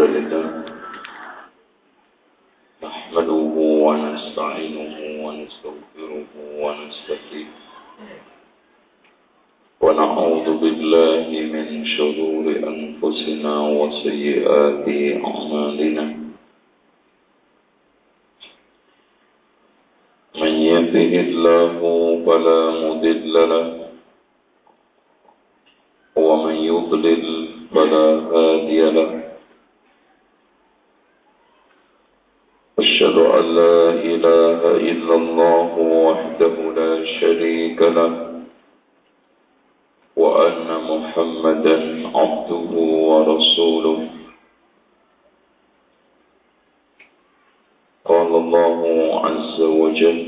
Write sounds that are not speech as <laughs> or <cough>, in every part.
لله نحمده ونستعينه ونستغفره ونستهديه. ونعوذ بالله من شرور أنفسنا وسيئات أعمالنا. من يهده الله فلا مضل له ومن يضلل فلا هادي له أشهد أن لا إله إلا الله وحده لا شريك له وأن محمدا عبده ورسوله. قال الله عز وجل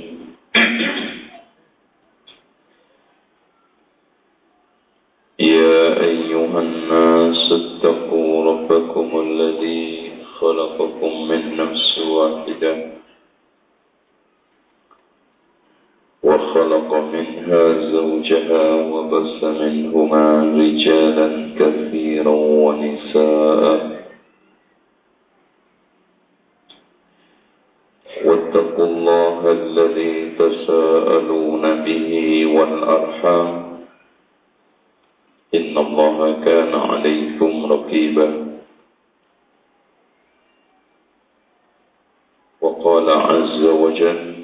يا أيها الناس اتقوا ربكم الذي خلقكم من نفس واحدة. زوجها وبس منهما رجالا كثيرا ونساء. واتقوا الله الذي تساءلون به والأرحام. إن الله كان عليكم رقيبا. وقال عز وجل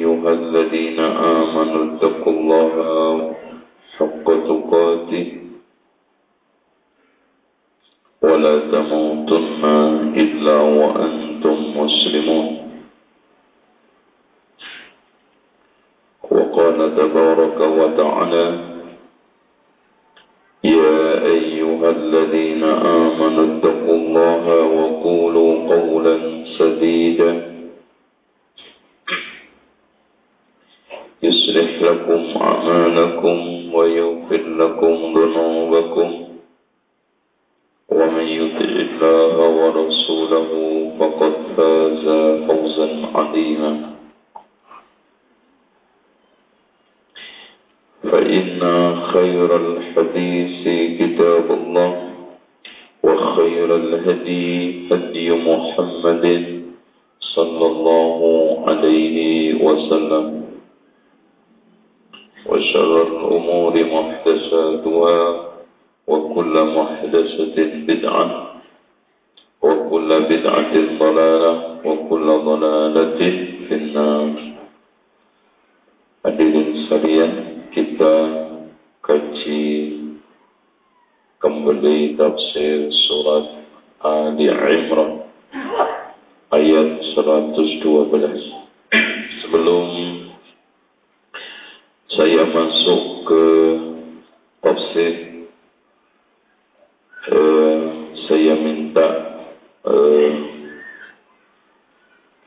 أيها الذين آمنوا اتقوا الله حق تقاته ولا تموتن إلا وأنتم مسلمون. وقال تبارك وتعالى يا أيها الذين آمنوا اتقوا الله وقولوا قولا سديدا. لكم أعمالكم ويغفر لكم ذنوبكم ومن يطع الله ورسوله فقد فاز فوزا عظيما. فإن خير الحديث كتاب الله وخير الهدي هدي محمد صلى الله عليه وسلم. وشر الأمور محدثاتها وكل محدثة بدعة وكل بدعة ضلالة وكل ضلالة في النار Hadirin sekalian, kita kaji kembali tafsir surat Ali Imran ayat 112. Sebelum saya masuk ke tafsir. Eh, saya minta eh,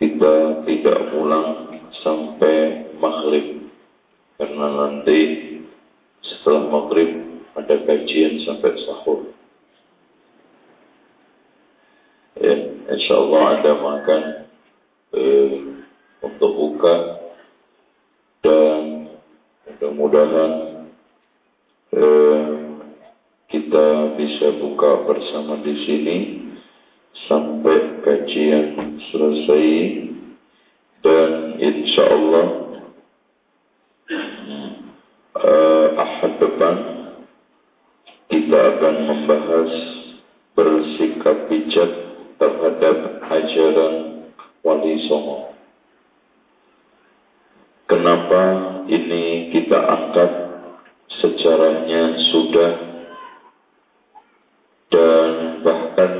kita tidak pulang sampai maghrib. Karena nanti setelah maghrib ada kajian sampai sahur. Ya, insya Allah ada makan eh, untuk buka dan mudah-mudahan eh, kita bisa buka bersama di sini sampai kajian selesai dan insya Allah uh, ahad depan kita akan membahas bersikap bijak terhadap ajaran wali songo. Kenapa ini kita angkat sejarahnya sudah. Dan bahkan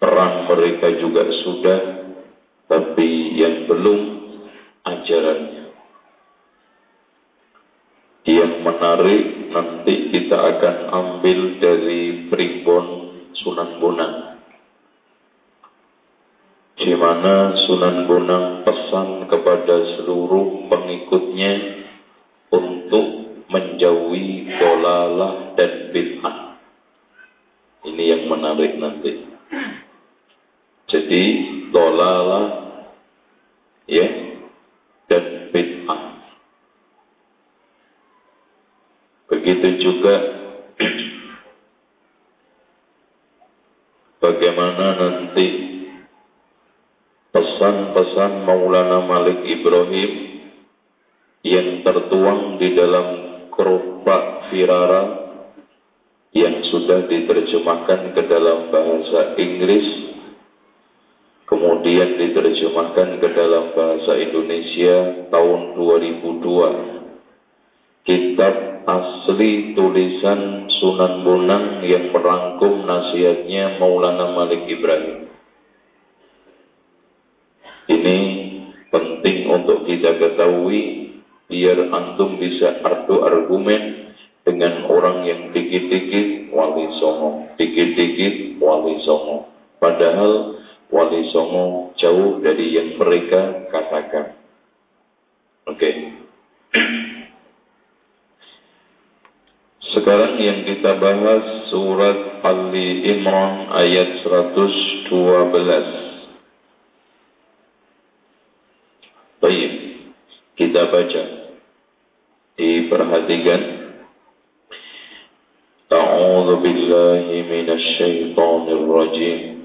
perang mereka juga sudah. Tapi yang belum ajarannya. Yang menarik nanti kita akan ambil dari Primbon Sunan Bonang mana Sunan Bonang pesan kepada seluruh pengikutnya untuk menjauhi dolalah dan bid'ah. Ini yang menarik nanti. Jadi dolalah ya dan bid'ah. Begitu juga <clears throat> bagaimana nanti pesan-pesan Maulana Malik Ibrahim yang tertuang di dalam kerupak Firara yang sudah diterjemahkan ke dalam bahasa Inggris kemudian diterjemahkan ke dalam bahasa Indonesia tahun 2002 kitab asli tulisan Sunan Bonang yang merangkum nasihatnya Maulana Malik Ibrahim ini penting untuk kita ketahui biar antum bisa adu argumen dengan orang yang dikit-dikit wali songo, dikit-dikit wali songo. Padahal Wali Songo jauh dari yang mereka katakan. Oke. Okay. Sekarang yang kita bahas surat Ali Imran ayat 112. Baik, kita baca. Diperhatikan. Ta'udhu billahi minasyaitanir rajim.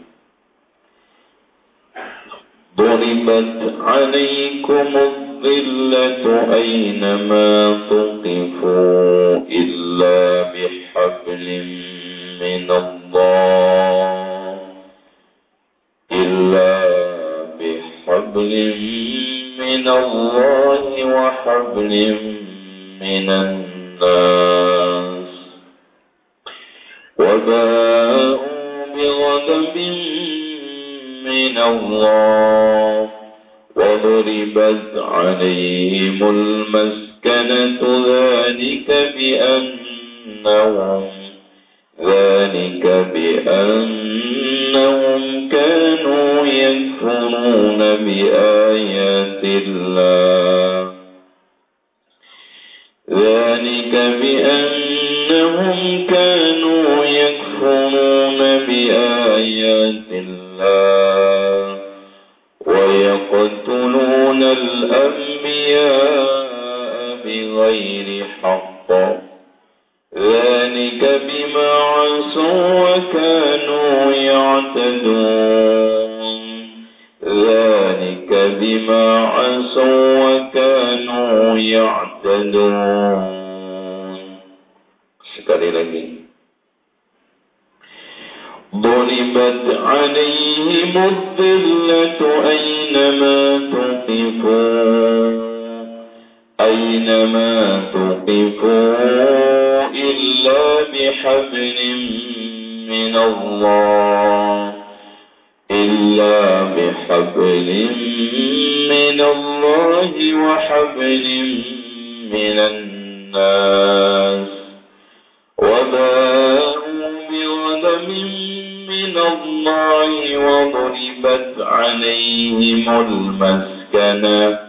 ضربت عليكم الظلة أينما تقفوا إلا بحبل من الله إلا بحبل من الله وحبل من الناس وباءوا بغضب من الله وضربت عليهم المسكنة ذلك بأنهم ذلك بأنهم كانوا يكفرون بآيات الله. ذلك بأنهم كانوا يكفرون بآيات الله. ويقتلون الأنبياء بغير حق. ذلك بما عصوا وكانوا يعتدون. ذلك بما عصوا وكانوا يعتدون. sekali lagi ضربت عليهم الذلة أينما تقفوا. أينما تقفوا. إلا بحبل من الله إلا بحبل من الله وحبل من الناس. وباءوا بغضب من الله وضربت عليهم المسكنة.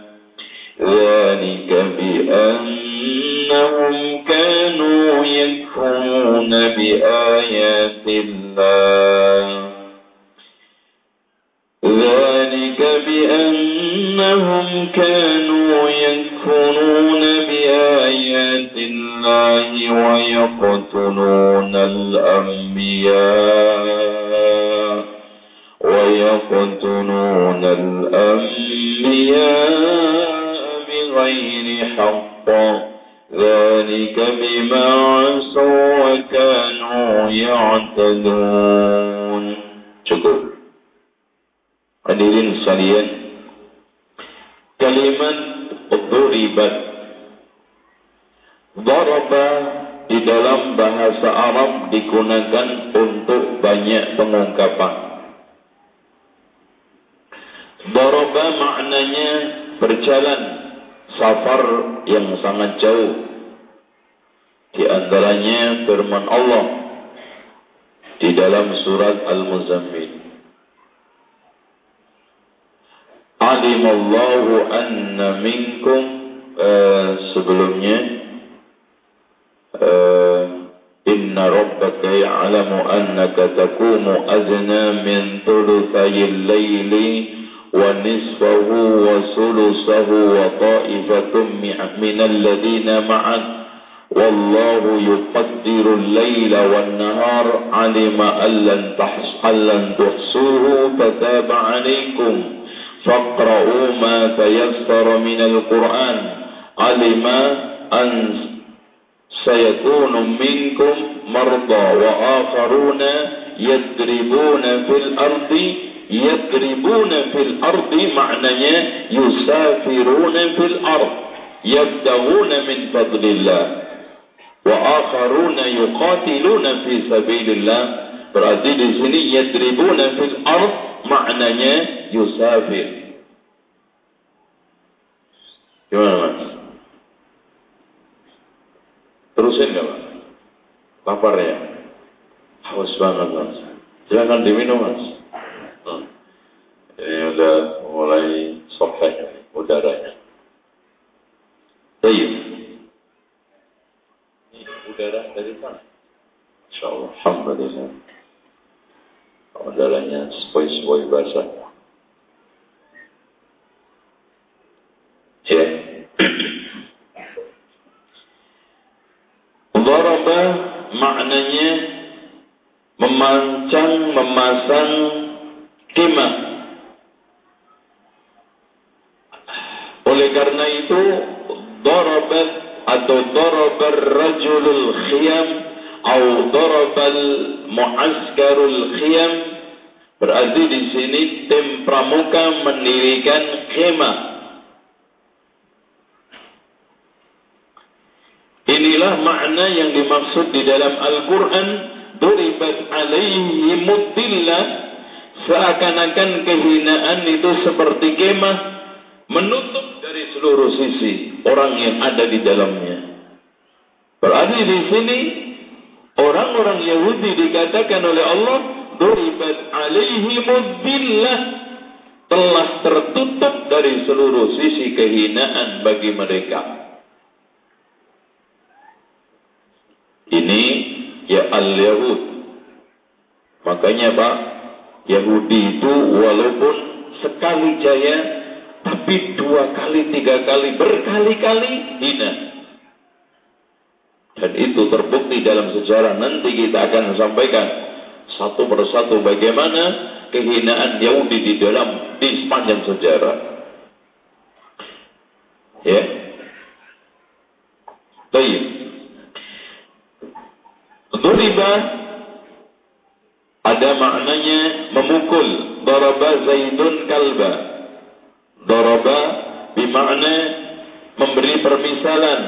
ذلك بأنهم كانوا يكفرون بآيات الله. ذلك بأنهم كانوا يكفرون بآيات الله ويقتلون الأنبياء ويقتلون الأنبياء بغير حق. ذلك بما عصوا وكانوا يعتدون شكرا Hadirin sekalian, kalimat duribat daraba di dalam bahasa Arab digunakan untuk banyak pengungkapan. Daraba maknanya berjalan Safar yang sangat jauh. Di antaranya firman Allah di dalam surat Al-Muzammil. alimallahu anna minkum uh, sebelumnya uh, inna rabbaka ya'lamu annaka takumu adna min thuluthayil layli sulusahu wa ta'ifatun min alladhina ma'ak والله يقدر الليل والنهار. علم أن لن تحصوه فتاب عليكم. فاقرؤوا ما تيسر من القرآن. علم أن سيكون منكم مرضى وآخرون يضربون في الأرض يضربون في الأرض معنيا يسافرون في الأرض يبدغون من فضل الله وآخرون يقاتلون في سبيل الله. برازي لسني يضربون في الأرض معنيا يسافر. gimana terusin gak pak lapar ya haus banget mas jangan diminum mas ini udah mulai sofek udaranya Baik udara dari sana. Insya Allah. Alhamdulillah. Udaranya sepoi-sepoi basah. Ya. Maknanya memancang, memasang kemah. Oleh karena itu, darabat atau darabar rajulul khiyam atau darabal muaskarul khiyam. Berarti di sini tim pramuka mendirikan kemah Inilah makna yang dimaksud di dalam Al-Quran Duribat alaihi mudillah. Seakan-akan kehinaan itu seperti kemah Menutup seluruh sisi orang yang ada di dalamnya. Berarti di sini orang-orang Yahudi dikatakan oleh Allah duribat alaihi billah telah tertutup dari seluruh sisi kehinaan bagi mereka. Ini ya al-Yahud. Makanya Pak, Yahudi itu walaupun sekali jaya tapi dua kali, tiga kali, berkali-kali hina. Dan itu terbukti dalam sejarah. Nanti kita akan sampaikan satu persatu bagaimana kehinaan Yahudi di dalam di sepanjang sejarah. Ya. Baik. Duriba ada maknanya memukul. Daraba Zaidun kalba. Daraba bimakna memberi permisalan.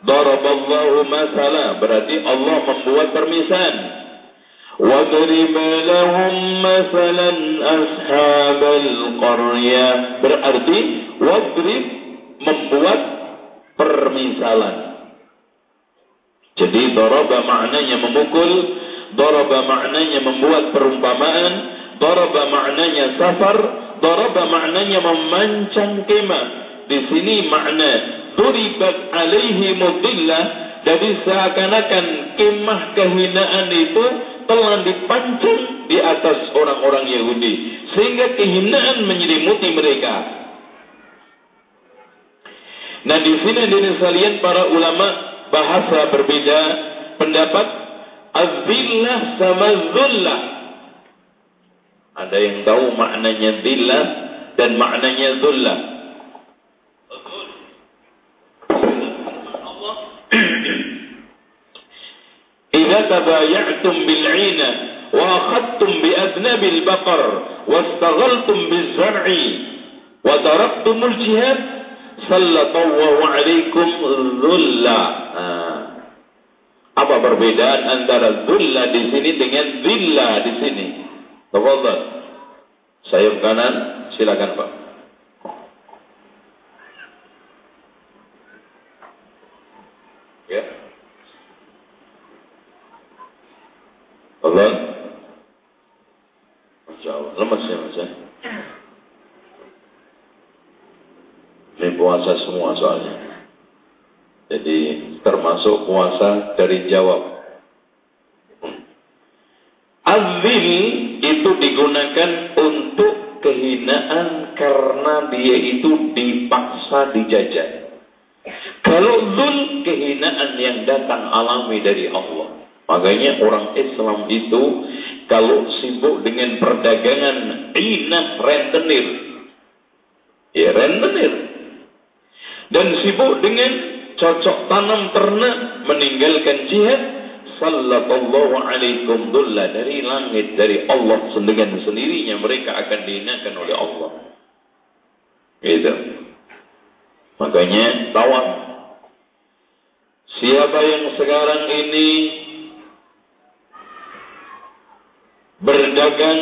Daraballahu masala berarti Allah membuat permisalan. Wadrib lahum masalan ashabal qarya berarti wadrib membuat permisalan. Jadi daraba maknanya memukul, daraba maknanya membuat perumpamaan, daraba maknanya safar, Daraba maknanya memancang kemah. Di sini makna duribat alaihi mudillah. Jadi seakan-akan kemah kehinaan itu telah dipancang di atas orang-orang Yahudi. Sehingga kehinaan menyelimuti mereka. Nah di sini dari salian para ulama bahasa berbeda pendapat azillah sama zullah ada yang tahu maknanya dillah dan maknanya zullah. إذا تبايعتم بالعينة وأخذتم بأذناب البقر واستغلتم بالزرع وتركتم الجهاد سلط الله عليكم ذلا apa perbedaan antara dhulla di sini dengan dhilla di sini Tafadhal. Sayap kanan, silakan Pak. Ya. Allah. Lemas ya Mas ya. Ini puasa semua soalnya. Jadi termasuk puasa dari jawab. Azil itu digunakan untuk kehinaan karena dia itu dipaksa dijajah. Kalau zul kehinaan yang datang alami dari Allah. Makanya orang Islam itu kalau sibuk dengan perdagangan inah rentenir. Ya rentenir. Dan sibuk dengan cocok tanam ternak meninggalkan jihad. Sallallahu alaikum dulla dari langit dari Allah dengan sendirinya mereka akan dihinakan oleh Allah. Gitu. Makanya tawar Siapa yang sekarang ini berdagang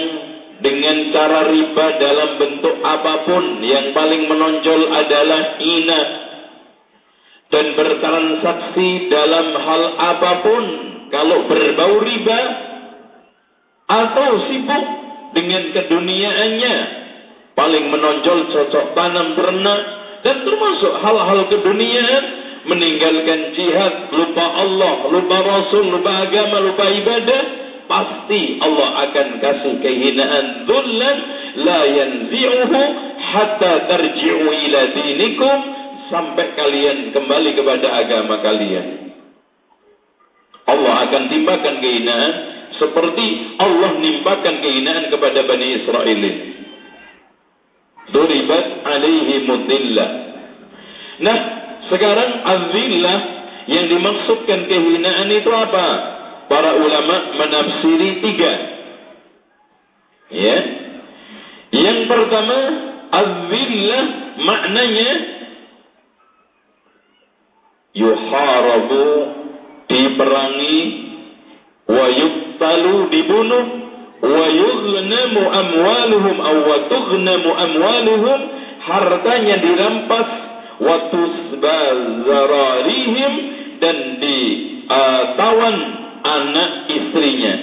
dengan cara riba dalam bentuk apa pun yang paling menonjol adalah ina dan bertransaksi dalam hal apa pun kalau berbau riba atau sibuk dengan keduniaannya paling menonjol cocok tanam ternak dan termasuk hal-hal keduniaan meninggalkan jihad, lupa Allah, lupa Rasul, lupa agama, lupa ibadah, pasti Allah akan kasih kehinaan dhullan la yanzi'uhu hatta tarji'u ila dinikum sampai kalian kembali kepada agama kalian. Allah akan timpakan kehinaan seperti Allah nimpakan kehinaan kepada Bani Israel. Duribat alaihi mudillah. Nah, sekarang azillah yang dimaksudkan kehinaan itu apa? Para ulama menafsiri tiga. Ya. Yang pertama, azillah maknanya yuharabu diperangi wa yuqtalu dibunuh wa yughnamu amwaluhum aw wa tughnamu amwaluhum hartanya dirampas watusbazararihim dan ditawan uh, anak istrinya.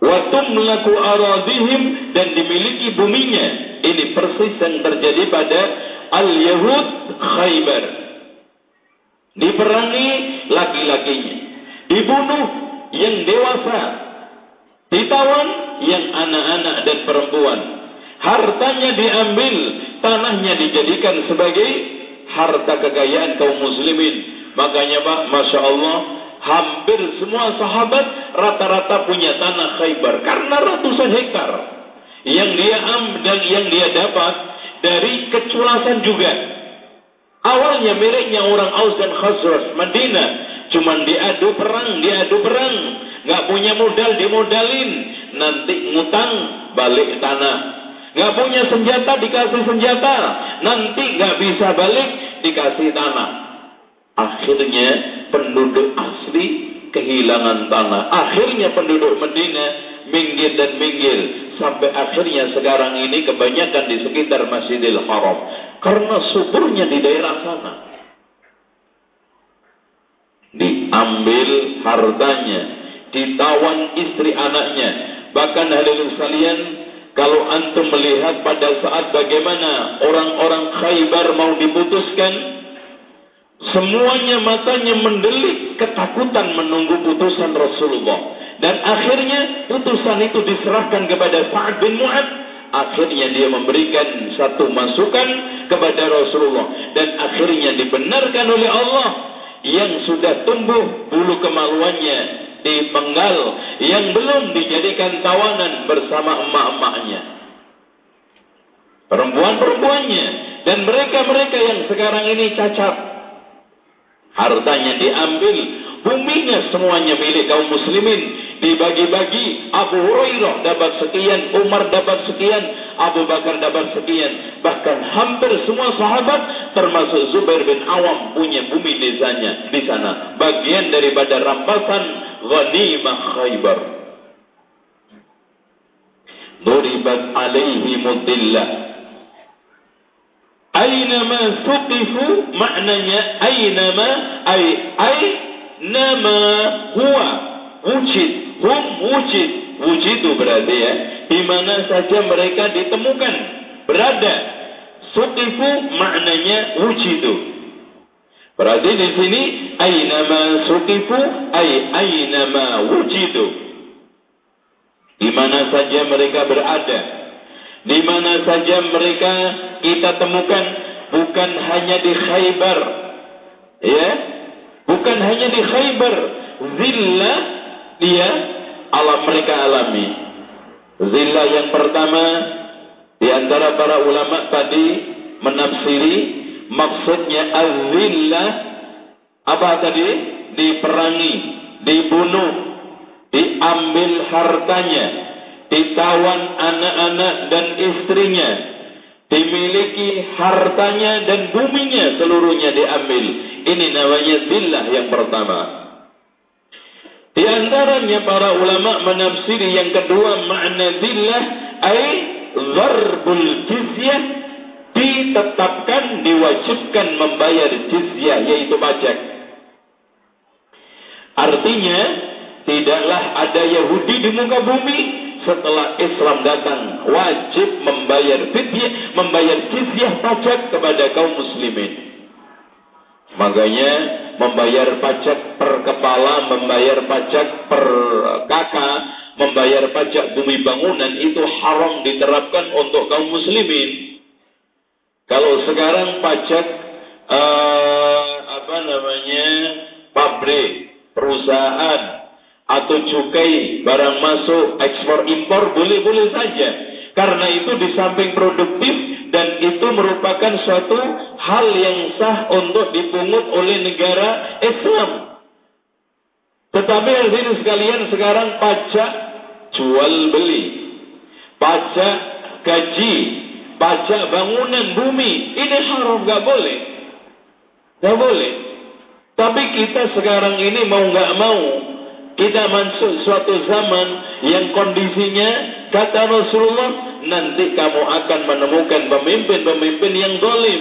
Watumlaku aradihim dan dimiliki buminya. Ini persis yang terjadi pada al-Yahud Khaybar diperangi laki-lakinya dibunuh yang dewasa ditawan yang anak-anak dan perempuan hartanya diambil tanahnya dijadikan sebagai harta kekayaan kaum muslimin. Makanya Pak, Masya Allah, hampir semua sahabat rata-rata punya tanah khaybar. Karena ratusan hektar. Yang dia am dan yang dia dapat dari keculasan juga. Awalnya miliknya orang Aus dan Khazraj, Madinah. Cuman diadu perang, diadu perang. Gak punya modal, dimodalin. Nanti ngutang, balik tanah Gak punya senjata dikasih senjata. Nanti gak bisa balik dikasih tanah. Akhirnya penduduk asli kehilangan tanah. Akhirnya penduduk Medina minggir dan minggir. Sampai akhirnya sekarang ini kebanyakan di sekitar Masjidil Haram. Karena suburnya di daerah sana. Diambil hartanya. Ditawan istri anaknya. Bahkan hadirin sekalian kalau antum melihat pada saat bagaimana orang-orang Khaybar mau diputuskan, semuanya matanya mendelik ketakutan menunggu putusan Rasulullah. Dan akhirnya putusan itu diserahkan kepada Sa'ad bin Mu'ad. Akhirnya dia memberikan satu masukan kepada Rasulullah. Dan akhirnya dibenarkan oleh Allah yang sudah tumbuh bulu kemaluannya dipenggal yang belum dijadikan tawanan bersama emak-emaknya. Perempuan-perempuannya dan mereka-mereka yang sekarang ini cacat. Hartanya diambil, buminya semuanya milik kaum muslimin. Dibagi-bagi, Abu Hurairah dapat sekian, Umar dapat sekian, Abu Bakar dapat sekian. Bahkan hampir semua sahabat termasuk Zubair bin Awam punya bumi desanya di sana. Bagian daripada rampasan ghanimah Khaybar. Duribat alaihi mudillah. Aynama suqifu maknanya aynama ay ay nama huwa wujud hum wujud wujud berarti ya di mana saja mereka ditemukan berada suqifu maknanya wujidu Berarti di sini aynama sukifu ay aynama wujidu. Di mana saja mereka berada, di mana saja mereka kita temukan bukan hanya di Khaybar, Ya, bukan hanya di Khaybar, zillah dia alam mereka alami. Zillah yang pertama di antara para ulama tadi menafsiri maksudnya azillah apa tadi? Diperangi, dibunuh, diambil hartanya, ditawan anak-anak dan istrinya, dimiliki hartanya dan buminya seluruhnya diambil. Ini namanya zillah yang pertama. Di antaranya para ulama menafsiri yang kedua makna zillah ay zarbul jizyah ditetapkan diwajibkan membayar jizyah yaitu pajak. Artinya tidaklah ada Yahudi di muka bumi setelah Islam datang wajib membayar fidyah, membayar jizyah pajak kepada kaum muslimin. Makanya membayar pajak per kepala, membayar pajak per kakak, membayar pajak bumi bangunan itu haram diterapkan untuk kaum muslimin. Kalau sekarang pajak uh, apa namanya pabrik, perusahaan, atau cukai barang masuk ekspor impor boleh-boleh saja karena itu di samping produktif dan itu merupakan suatu hal yang sah untuk dipungut oleh negara Islam. Tetapi hadirin sekalian sekarang pajak jual beli, pajak gaji, pajak bangunan bumi ini haram nggak boleh, nggak boleh. Tapi kita sekarang ini mau nggak mau kita masuk suatu zaman yang kondisinya kata Rasulullah nanti kamu akan menemukan pemimpin-pemimpin yang dolim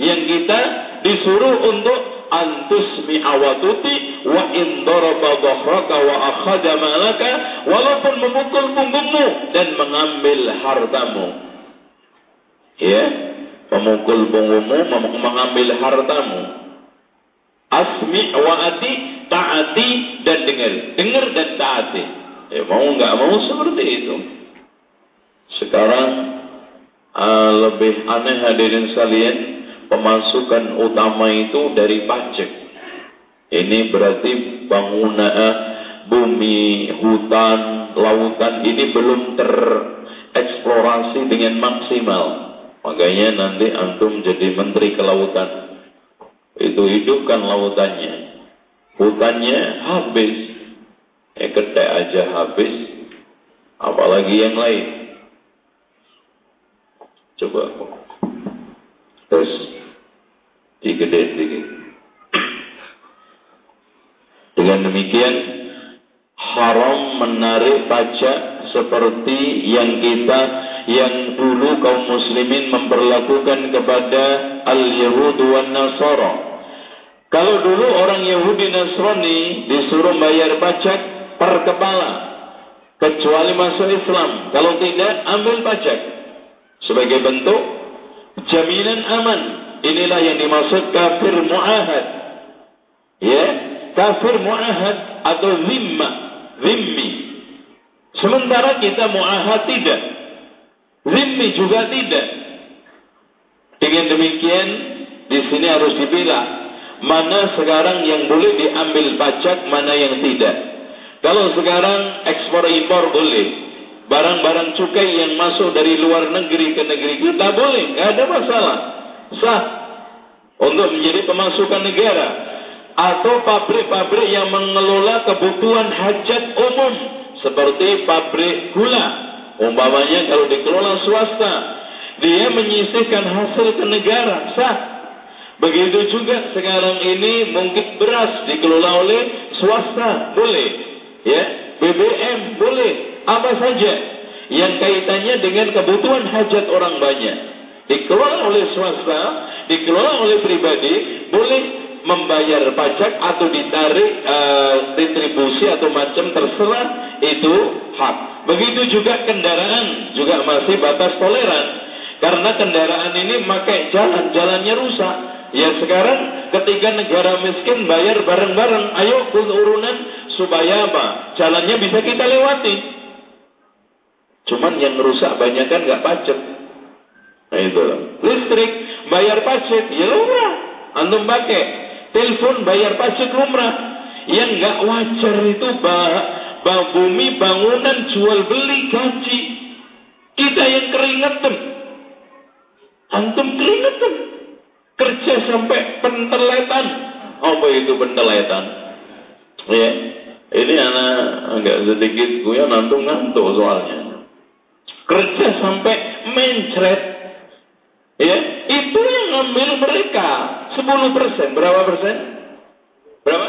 yang kita disuruh untuk antus mi'awatuti wa in daraba dhahraka wa akhadha malaka walaupun memukul punggungmu dan mengambil hartamu ya memukul punggungmu mengambil hartamu asmi wa ati taati dan dengar. Dengar dan taati. Ya, mau nggak mau seperti itu. Sekarang uh, lebih aneh hadirin sekalian, pemasukan utama itu dari pajak. Ini berarti bangunan uh, bumi, hutan, lautan ini belum tereksplorasi dengan maksimal. Makanya nanti antum jadi menteri kelautan. Itu hidupkan lautannya hutannya habis. Eh ketek aja habis. Apalagi yang lain. Coba. Terus digedein dikit. Dengan demikian haram menarik pajak seperti yang kita yang dulu kaum muslimin memperlakukan kepada al-Yahud wan Nasara kalau dulu orang Yahudi Nasrani disuruh bayar pajak per kepala, kecuali masuk Islam. Kalau tidak, ambil pajak. Sebagai bentuk jaminan aman. Inilah yang dimaksud kafir mu'ahad. Ya, kafir mu'ahad atau zimma, zimmi. Sementara kita mu'ahad tidak. Zimmi juga tidak. Dengan demikian, di sini harus dipilah mana sekarang yang boleh diambil pajak, mana yang tidak. Kalau sekarang ekspor impor boleh, barang-barang cukai yang masuk dari luar negeri ke negeri kita boleh, nggak ada masalah, sah. Untuk menjadi pemasukan negara. Atau pabrik-pabrik yang mengelola kebutuhan hajat umum. Seperti pabrik gula. Umpamanya kalau dikelola swasta dia menyisihkan hasil ke negara. Sah. Begitu juga sekarang ini mungkin beras dikelola oleh swasta, boleh. Ya, BBM boleh, apa saja yang kaitannya dengan kebutuhan hajat orang banyak. Dikelola oleh swasta, dikelola oleh pribadi, boleh membayar pajak atau ditarik uh, distribusi atau macam terserah itu hak. Begitu juga kendaraan juga masih batas toleran. Karena kendaraan ini pakai jalan, jalannya rusak Ya sekarang ketika negara miskin bayar bareng-bareng, ayo urunan supaya apa? Jalannya bisa kita lewati. Cuman yang rusak banyak kan nggak pajak. Nah itu listrik bayar pajak, ya lumrah. Antum pakai. telepon bayar pajak lumrah. Yang nggak wajar itu bah, bah bumi bangunan jual beli gaji. Kita yang keringetan. Antum keringetan. Kerja sampai penteletan. Apa itu penteletan? Ya, ini anak agak sedikit gue nantung ngantuk soalnya. Kerja sampai mencret. Ya, itu yang ngambil mereka 10 persen. Berapa persen? Berapa?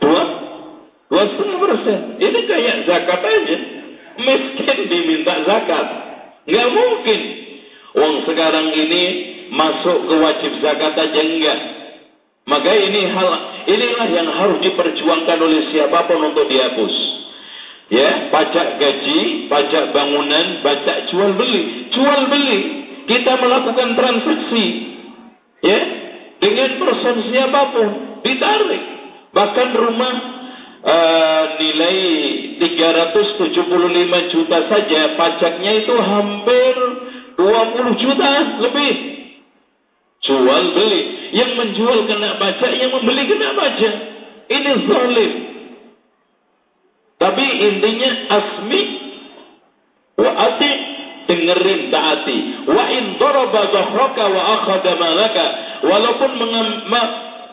Dua? Dua setengah persen. Ini kayak zakat aja. Miskin diminta zakat. Nggak mungkin. Uang sekarang ini masuk ke wajib zakat aja enggak. Maka ini hal inilah yang harus diperjuangkan oleh siapa pun untuk dihapus. Ya, pajak gaji, pajak bangunan, pajak jual beli, jual beli. Kita melakukan transaksi, ya, dengan person siapapun ditarik. Bahkan rumah uh, nilai 375 juta saja pajaknya itu hampir 20 juta lebih. Jual beli. Yang menjual kena pajak, yang membeli kena pajak. Ini zalim. Tapi intinya asmi wa ati dengerin taati. Wa in daraba dhahraka wa akhadha malaka. Walaupun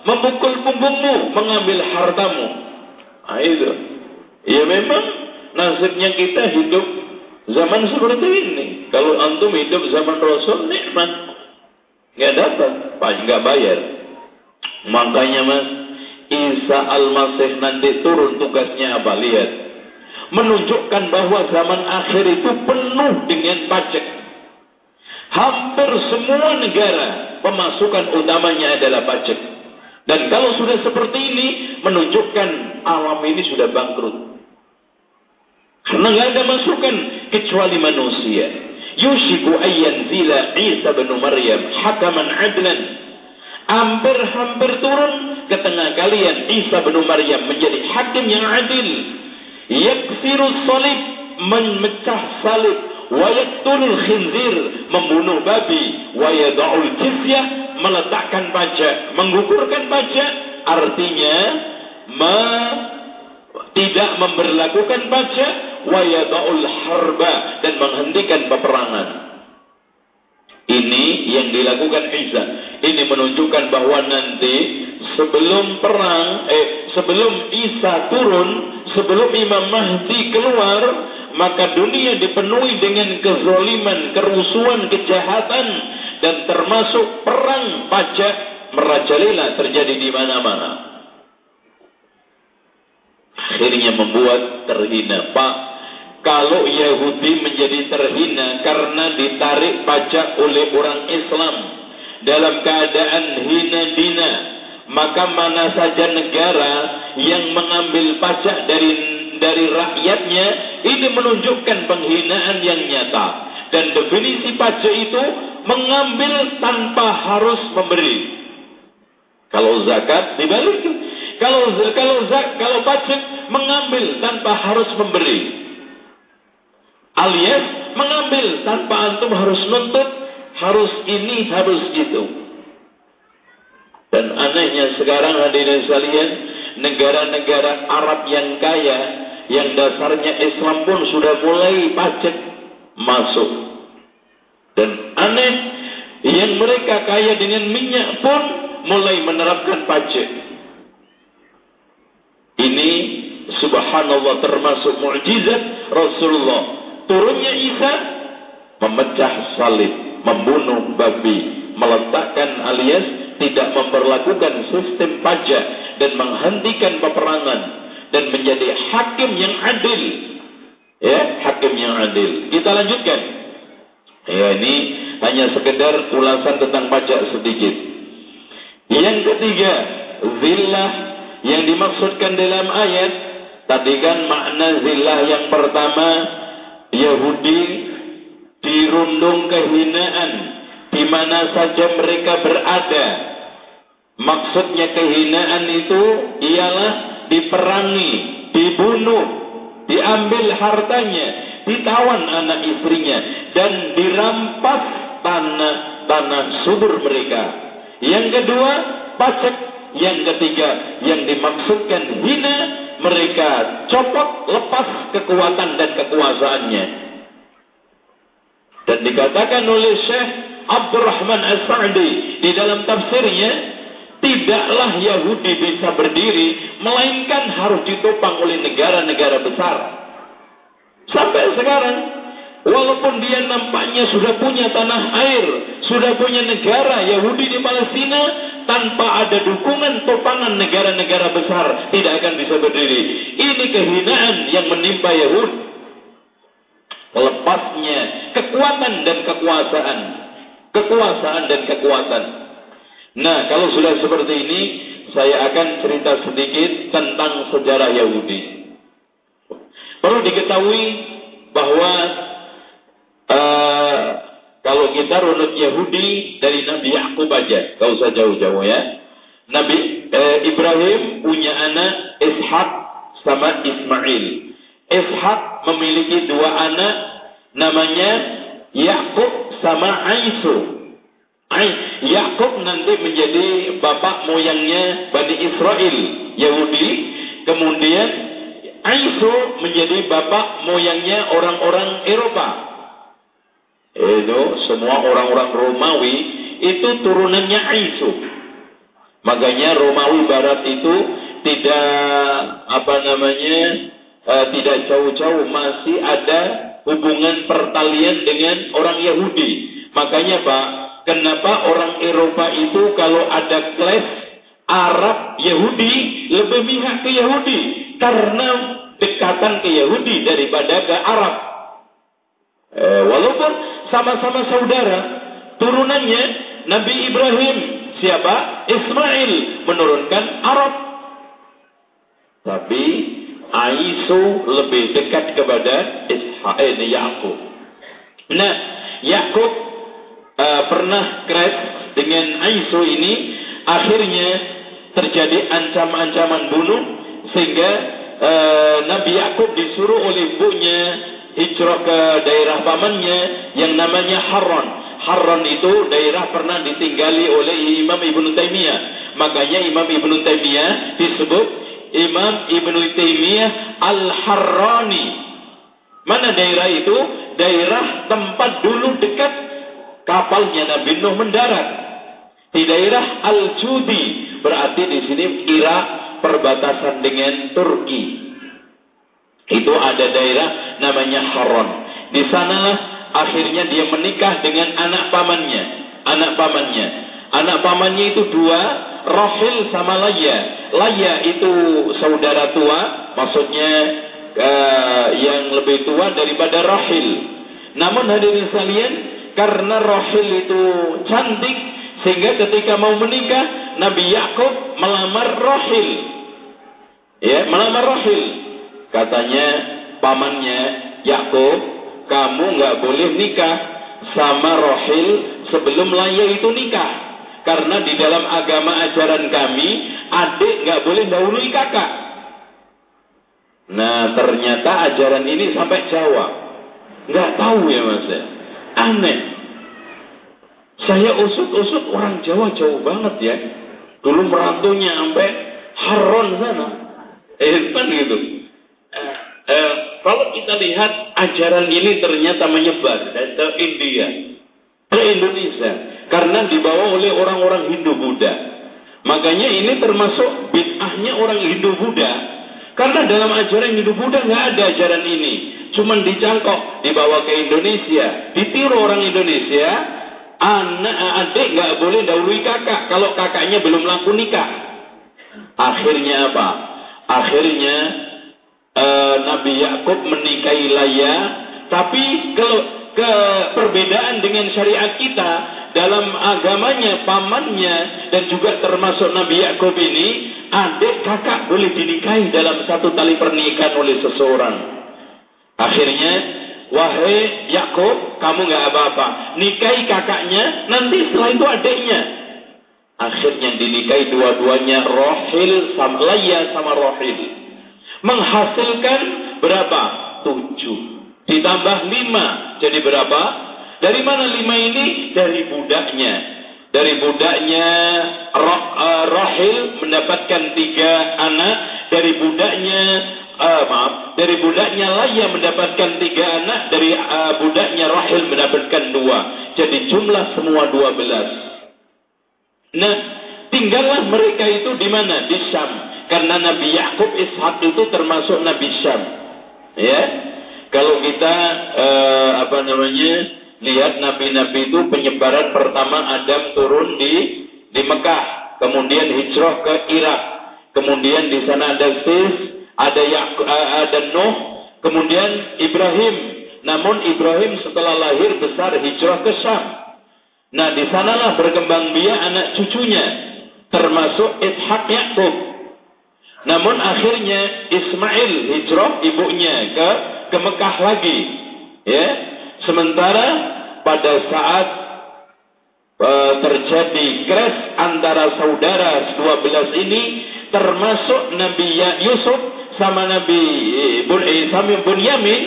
memukul punggungmu, mengambil hartamu. Nah, itu. Ya memang nasibnya kita hidup zaman seperti ini. Kalau antum hidup zaman Rasul nikmat. Nggak dapat, nggak bayar. Makanya mas, Isa Al-Masih nanti turun tugasnya apa? Lihat. Menunjukkan bahwa zaman akhir itu penuh dengan pajak. Hampir semua negara pemasukan utamanya adalah pajak. Dan kalau sudah seperti ini, menunjukkan alam ini sudah bangkrut. Karena nggak ada masukan kecuali manusia. Yushiku ayyan zila Isa bin Maryam hakaman adlan. Hampir-hampir turun ke tengah kalian Isa bin Maryam menjadi hakim yang adil. Yakfiru salib memecah salib wa yaqtulul khinzir membunuh babi wa yad'ul jizyah meletakkan pajak menggugurkan pajak artinya ma tidak memberlakukan pajak wa yada'ul harba dan menghentikan peperangan. Ini yang dilakukan Isa. Ini menunjukkan bahwa nanti sebelum perang, eh sebelum Isa turun, sebelum Imam Mahdi keluar, maka dunia dipenuhi dengan kezoliman, kerusuhan, kejahatan dan termasuk perang pajak merajalela terjadi di mana-mana akhirnya membuat terhina. Pak, kalau Yahudi menjadi terhina karena ditarik pajak oleh orang Islam dalam keadaan hina dina, maka mana saja negara yang mengambil pajak dari dari rakyatnya ini menunjukkan penghinaan yang nyata dan definisi pajak itu mengambil tanpa harus memberi. Kalau zakat dibalik kalau kalau kalau pajak mengambil tanpa harus memberi. Alias mengambil tanpa antum harus nuntut, harus ini, harus itu. Dan anehnya sekarang hadirin sekalian, negara-negara Arab yang kaya, yang dasarnya Islam pun sudah mulai pajak masuk. Dan aneh, yang mereka kaya dengan minyak pun mulai menerapkan pajak. Ini subhanallah termasuk mukjizat Rasulullah. Turunnya Isa memecah salib, membunuh babi, meletakkan alias tidak memperlakukan sistem pajak dan menghentikan peperangan dan menjadi hakim yang adil. Ya, hakim yang adil. Kita lanjutkan. Ya, ini hanya sekedar ulasan tentang pajak sedikit. Yang ketiga, zillah yang dimaksudkan dalam ayat tadi kan makna zillah yang pertama Yahudi dirundung kehinaan di mana saja mereka berada. Maksudnya kehinaan itu ialah diperangi, dibunuh, diambil hartanya, ditawan anak istrinya dan dirampas tanah tanah subur mereka. Yang kedua, pajak Yang ketiga, yang dimaksudkan hina, mereka copot lepas kekuatan dan kekuasaannya. Dan dikatakan oleh Syekh Abdurrahman As-Sa'di di dalam tafsirnya, tidaklah Yahudi bisa berdiri, melainkan harus ditopang oleh negara-negara besar. Sampai sekarang, walaupun dia nampaknya sudah punya tanah air, sudah punya negara Yahudi di Palestina, tanpa ada dukungan topangan negara-negara besar, tidak akan bisa berdiri. Ini kehinaan yang menimpa Yahudi. Lepasnya kekuatan dan kekuasaan. Kekuasaan dan kekuatan. Nah, kalau sudah seperti ini, saya akan cerita sedikit tentang sejarah Yahudi. Perlu diketahui bahwa uh, kalau kita runut Yahudi dari Nabi Yakub aja, gak usah jauh-jauh ya. Nabi uh, Ibrahim punya anak Ishak sama Ismail. Ishak memiliki dua anak namanya Yakub sama Aisu. Yakub nanti menjadi bapak moyangnya Bani Israel Yahudi. Kemudian Aisu menjadi bapak moyangnya orang-orang Eropa. Itu semua orang-orang Romawi itu turunannya Aisu makanya Romawi Barat itu tidak apa namanya uh, tidak jauh-jauh masih ada hubungan pertalian dengan orang Yahudi. Makanya Pak Kenapa orang Eropa itu kalau ada kelas Arab Yahudi lebih mihak ke Yahudi karena dekatan ke Yahudi daripada ke Arab. Eh, walaupun sama-sama saudara, turunannya Nabi Ibrahim siapa? Ismail menurunkan Arab. Tapi Aisu lebih dekat kepada Ishak eh, Yakub. Nah, Yakub uh, pernah crash dengan Aisu ini, akhirnya terjadi ancaman-ancaman bunuh sehingga uh, Nabi Yakub disuruh oleh ibunya hijrah ke daerah pamannya yang namanya Harran. Harran itu daerah pernah ditinggali oleh Imam Ibnu Taimiyah. Makanya Imam Ibnu Taimiyah disebut Imam Ibnu Taimiyah Al-Harrani. Mana daerah itu? Daerah tempat dulu dekat kapalnya Nabi Nuh mendarat di daerah Al-Judi. Berarti di sini kira perbatasan dengan Turki. Itu ada daerah namanya Haron. Di sanalah akhirnya dia menikah dengan anak pamannya. Anak pamannya. Anak pamannya itu dua, Rahil sama Laya. Laya itu saudara tua, maksudnya uh, yang lebih tua daripada Rahil. Namun hadirin sekalian, karena Rahil itu cantik sehingga ketika mau menikah Nabi Yakub melamar Rahil. Ya, melamar Rahil. Katanya pamannya Yakub, kamu nggak boleh nikah sama Rahil sebelum Laya itu nikah. Karena di dalam agama ajaran kami, adik nggak boleh dahului kakak. Nah, ternyata ajaran ini sampai Jawa. Nggak tahu ya mas ya. Aneh. Saya usut-usut orang Jawa jauh banget ya. Dulu merantaunya sampai Haron sana. Eh, kan gitu. Eh, eh, kalau kita lihat ajaran ini ternyata menyebar ke India, ke Indonesia, karena dibawa oleh orang-orang Hindu Buddha. Makanya ini termasuk bid'ahnya orang Hindu Buddha. Karena dalam ajaran Hindu Buddha nggak ada ajaran ini cuma dicangkok dibawa ke Indonesia ditiru orang Indonesia anak adik nggak boleh dahului kakak kalau kakaknya belum laku nikah. Akhirnya apa? Akhirnya uh, Nabi Yakub menikahi Laya. Tapi kalau ke perbedaan dengan syariat kita dalam agamanya pamannya dan juga termasuk Nabi Yakub ini adik kakak boleh dinikahi dalam satu tali pernikahan oleh seseorang. Akhirnya, wahai Yakub, kamu nggak apa-apa. Nikahi kakaknya, nanti setelah itu adiknya. Akhirnya dinikahi dua-duanya Rohil sama Laya sama Rohil. Menghasilkan berapa? Tujuh. Ditambah lima. Jadi berapa? Dari mana lima ini? Dari budaknya. Dari budaknya uh, Rahil mendapatkan tiga anak. Dari budaknya uh, maaf, dari budaknya Laya mendapatkan tiga anak. Dari uh, budaknya Rahil mendapatkan dua. Jadi jumlah semua dua belas. Nah, tinggallah mereka itu di mana? Di Syam. Karena Nabi Yakub Ishak itu termasuk Nabi Syam. Ya, kalau kita uh, apa namanya lihat nabi-nabi itu penyebaran pertama Adam turun di di Mekah, kemudian hijrah ke Irak, kemudian di sana ada Sis, ada Yak, ada Nuh, kemudian Ibrahim. Namun Ibrahim setelah lahir besar hijrah ke Syam. Nah, di sanalah berkembang biak anak cucunya, termasuk Ishak Yakub. Namun akhirnya Ismail hijrah ibunya ke ke Mekah lagi. Ya, Sementara pada saat uh, terjadi crash antara saudara 12 ini termasuk Nabi Yusuf sama Nabi Bun eh, Samim Bunyamin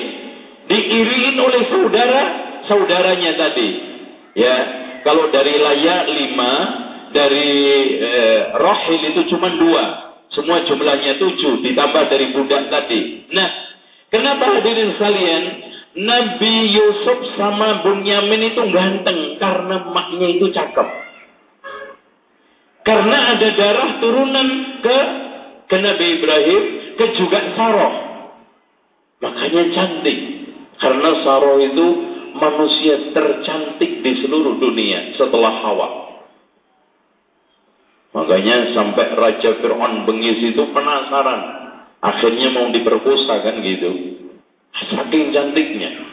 diiringin oleh saudara saudaranya tadi. Ya, kalau dari layak lima, dari eh, Rohil itu cuma dua. Semua jumlahnya tujuh ditambah dari budak tadi. Nah, kenapa hadirin sekalian? Nabi Yusuf sama Bunyamin itu ganteng karena maknya itu cakep. Karena ada darah turunan ke ke Nabi Ibrahim, ke juga Saroh. Makanya cantik. Karena Saroh itu manusia tercantik di seluruh dunia setelah Hawa. Makanya sampai Raja Fir'aun bengis itu penasaran. Akhirnya mau diperkosa kan gitu. Saking cantiknya.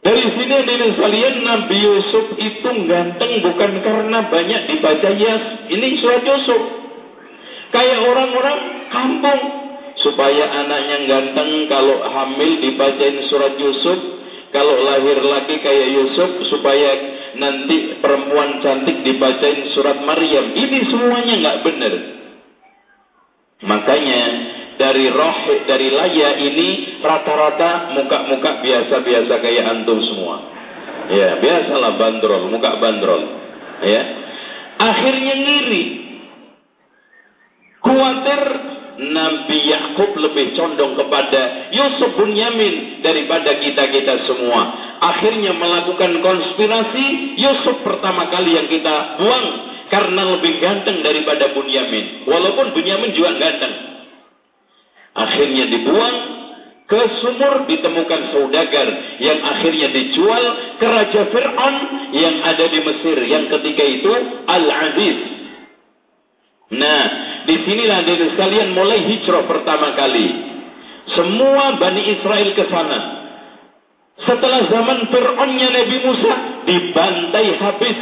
Dari sini dari sekalian Nabi Yusuf itu ganteng bukan karena banyak dibaca Yas. Ini surat Yusuf. Kayak orang-orang kampung. Supaya anaknya ganteng kalau hamil dibacain surat Yusuf. Kalau lahir lagi kayak Yusuf supaya nanti perempuan cantik dibacain surat Maryam. Ini semuanya nggak benar. Makanya dari roh dari laya ini rata-rata muka-muka biasa-biasa kayak antum semua. Ya, biasalah bandrol, muka bandrol. Ya. Akhirnya ngiri. Kuatir Nabi Yakub lebih condong kepada Yusuf bin Yamin daripada kita-kita semua. Akhirnya melakukan konspirasi Yusuf pertama kali yang kita buang karena lebih ganteng daripada Bunyamin. Walaupun Bunyamin juga ganteng. Akhirnya dibuang ke sumur ditemukan saudagar yang akhirnya dijual ke Raja Fir'aun yang ada di Mesir yang ketika itu Al-Aziz. Nah, di sinilah dari sekalian mulai hijrah pertama kali. Semua Bani Israel ke sana. Setelah zaman Fir'aunnya Nabi Musa dibantai habis.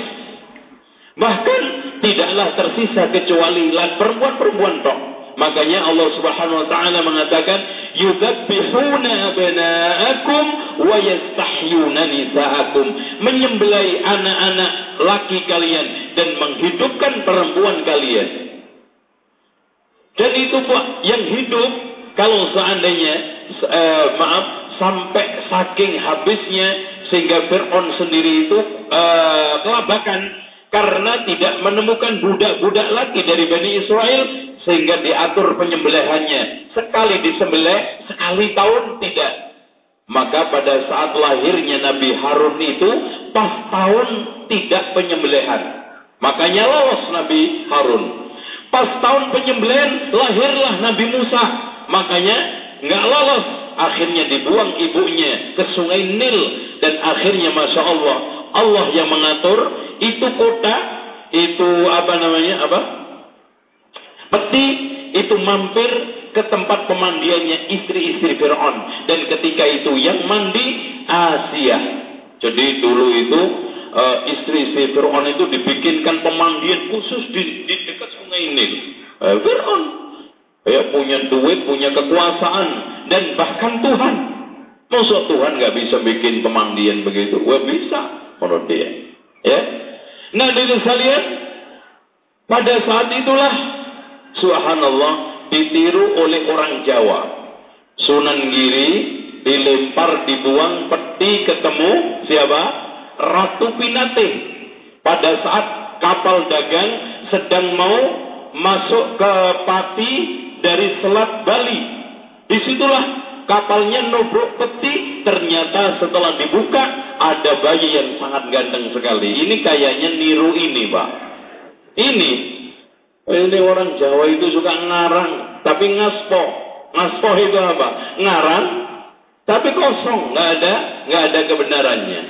Bahkan tidaklah tersisa kecuali perempuan-perempuan tok. Makanya Allah Subhanahu wa taala mengatakan yudabbihuna abna'akum wa yastahyuna nisa'akum, menyembelih anak-anak laki kalian dan menghidupkan perempuan kalian. Dan itu yang hidup kalau seandainya uh, maaf sampai saking habisnya sehingga Fir'aun sendiri itu uh, kelabakan karena tidak menemukan budak-budak lagi dari Bani Israel sehingga diatur penyembelihannya. Sekali disembelih sekali tahun tidak. Maka pada saat lahirnya Nabi Harun itu pas tahun tidak penyembelihan. Makanya lolos Nabi Harun pas tahun penyembelihan lahirlah Nabi Musa makanya nggak lolos akhirnya dibuang ibunya ke sungai Nil dan akhirnya Masya Allah Allah yang mengatur itu kota, itu apa namanya apa? Peti itu mampir ke tempat pemandiannya istri-istri Fir'aun. Dan ketika itu yang mandi Asia. Jadi dulu itu istri-istri Fir'aun itu dibikinkan pemandian khusus di, di dekat sungai Nil. Uh, Fir'aun ya punya duit, punya kekuasaan dan bahkan Tuhan. Masa Tuhan nggak bisa bikin pemandian begitu? Wah bisa menurut dia. Ya, Nah dengan sekalian, pada saat itulah subhanallah ditiru oleh orang Jawa. Sunan Giri dilempar dibuang peti ketemu siapa? Ratu Pinate. pada saat kapal dagang sedang mau masuk ke Pati dari Selat Bali. Di situlah kapalnya nubruk peti. Ternyata setelah dibuka ada bayi yang sangat ganteng sekali. Ini kayaknya niru ini, Pak. Ini ini orang Jawa itu suka ngarang, tapi ngaspo. Ngaspo itu apa? Ngarang, tapi kosong, nggak ada, nggak ada kebenarannya.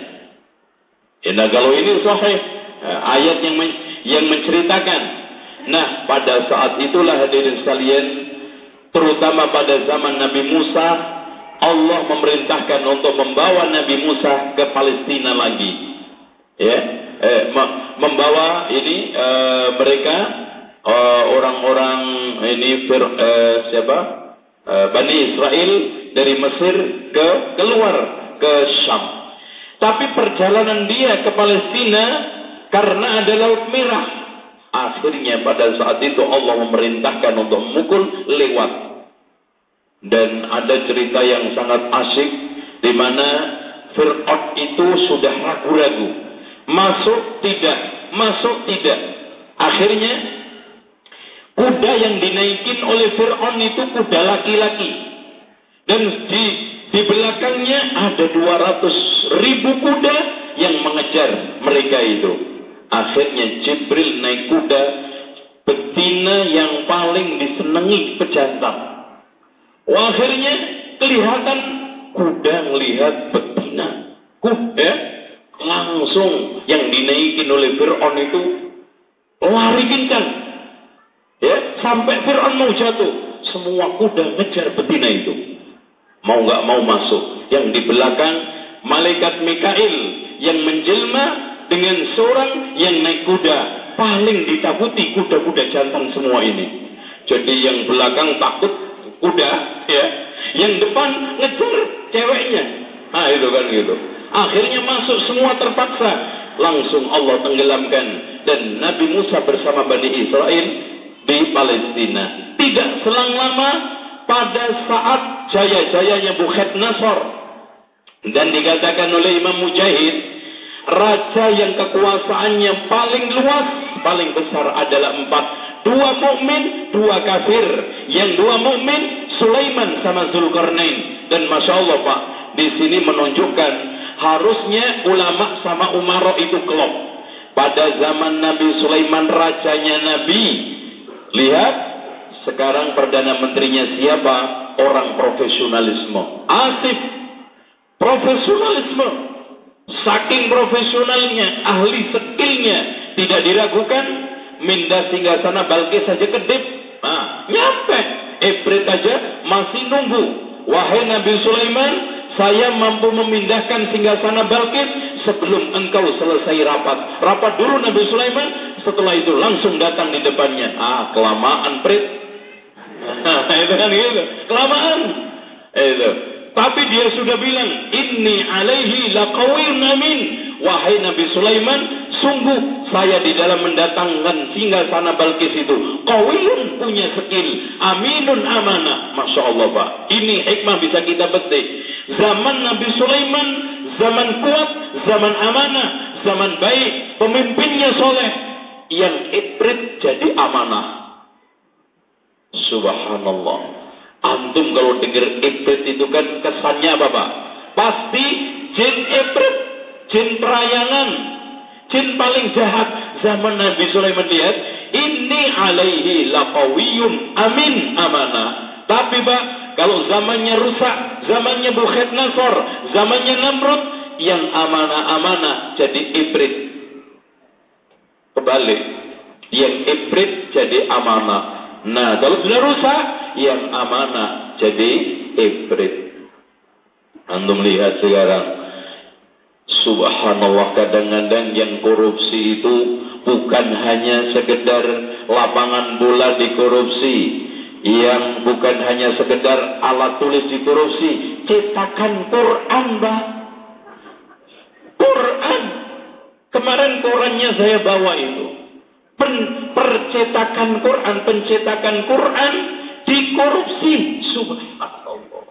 Ya, nah kalau ini sahih, eh, ayat yang men yang menceritakan. Nah, pada saat itulah hadirin sekalian, terutama pada zaman Nabi Musa, Allah memerintahkan untuk membawa Nabi Musa ke Palestina lagi. Ya, eh, membawa ini eh, mereka eh, orang-orang uh, ini fir, uh, siapa? Uh, Bani Israel dari Mesir ke keluar ke Syam. Tapi perjalanan dia ke Palestina karena ada laut merah. Akhirnya pada saat itu Allah memerintahkan untuk memukul lewat. Dan ada cerita yang sangat asyik di mana Fir'aun itu sudah ragu-ragu. Masuk tidak, masuk tidak. Akhirnya kuda yang dinaikin oleh Fir'aun itu kuda laki-laki. Dan di di belakangnya ada 200 ribu kuda yang mengejar mereka itu. Akhirnya Jibril naik kuda betina yang paling disenangi pejantan. Akhirnya kelihatan kuda melihat betina. Kuda langsung yang dinaikin oleh Fir'aun itu lari kencang. Ya, sampai Fir'aun mau jatuh. Semua kuda ngejar betina itu. Mau nggak mau masuk. Yang di belakang malaikat Mikail yang menjelma dengan seorang yang naik kuda. Paling ditakuti kuda-kuda jantan semua ini. Jadi yang belakang takut kuda, ya. Yang depan ngejar ceweknya. Nah itu kan gitu. Akhirnya masuk semua terpaksa. Langsung Allah tenggelamkan. Dan Nabi Musa bersama Bani Israel di Palestina. Tidak selang lama pada saat jaya-jayanya Bukhet Nasor. Dan dikatakan oleh Imam Mujahid, raja yang kekuasaannya paling luas, paling besar adalah empat. Dua mukmin, dua kafir. Yang dua mukmin Sulaiman sama Zulkarnain. Dan masya Allah Pak, di sini menunjukkan harusnya ulama sama umaro itu kelop. Pada zaman Nabi Sulaiman rajanya Nabi, lihat sekarang perdana menterinya siapa? Orang profesionalisme. Asif. Profesionalisme. Saking profesionalnya, ahli skillnya, tidak diragukan. Minda singgah sana Balkis saja kedip. Nah, nyampe. Ibrit aja masih nunggu. Wahai Nabi Sulaiman, saya mampu memindahkan singgasana Balkis sebelum engkau selesai rapat. Rapat dulu Nabi Sulaiman, setelah itu langsung datang di depannya. Ah, kelamaan, Prit. <laughs> itu kan gitu. Kelamaan. Itu. Tapi dia sudah bilang, Inni alaihi laqawin amin. Wahai Nabi Sulaiman, sungguh saya di dalam mendatangkan singgah sana Balkis itu. Qawiyun punya skill. Aminun amanah. Masya Allah Pak. Ini hikmah bisa kita petik. Zaman Nabi Sulaiman, zaman kuat, zaman amanah, zaman baik. Pemimpinnya soleh. Yang ibrit jadi amanah. Subhanallah. Antum kalau dengar ibrit itu kan kesannya apa Pak? Pasti jin ibrit, jin perayangan, jin paling jahat zaman Nabi Sulaiman lihat ini alaihi laqawiyun amin amanah. Tapi Pak, kalau zamannya rusak, zamannya Bukhet Nasor, zamannya Namrud, yang amanah-amanah jadi ibrit. Kebalik, yang ibrit jadi amanah. Nah, kalau sudah rusak, yang amanah jadi ibrit. Antum lihat sekarang. Subhanallah kadang-kadang yang korupsi itu bukan hanya sekedar lapangan bola dikorupsi. Yang bukan hanya sekedar alat tulis dikorupsi. Cetakan Quran, Mbak. Quran. Kemarin Qurannya saya bawa itu. Pen, percetakan Quran, pencetakan Quran dikorupsi. Subhanallah.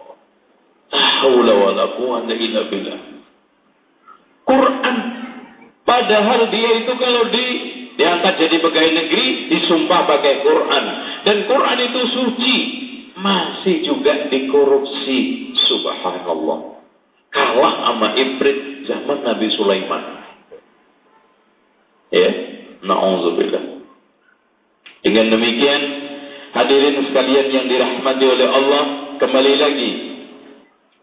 Billah. Quran Padahal dia itu kalau di diangkat jadi pegawai negeri disumpah pakai Quran dan Quran itu suci masih juga dikorupsi subhanallah kalah sama ibrit zaman Nabi Sulaiman ya naudzubillah dengan demikian hadirin sekalian yang dirahmati oleh Allah kembali lagi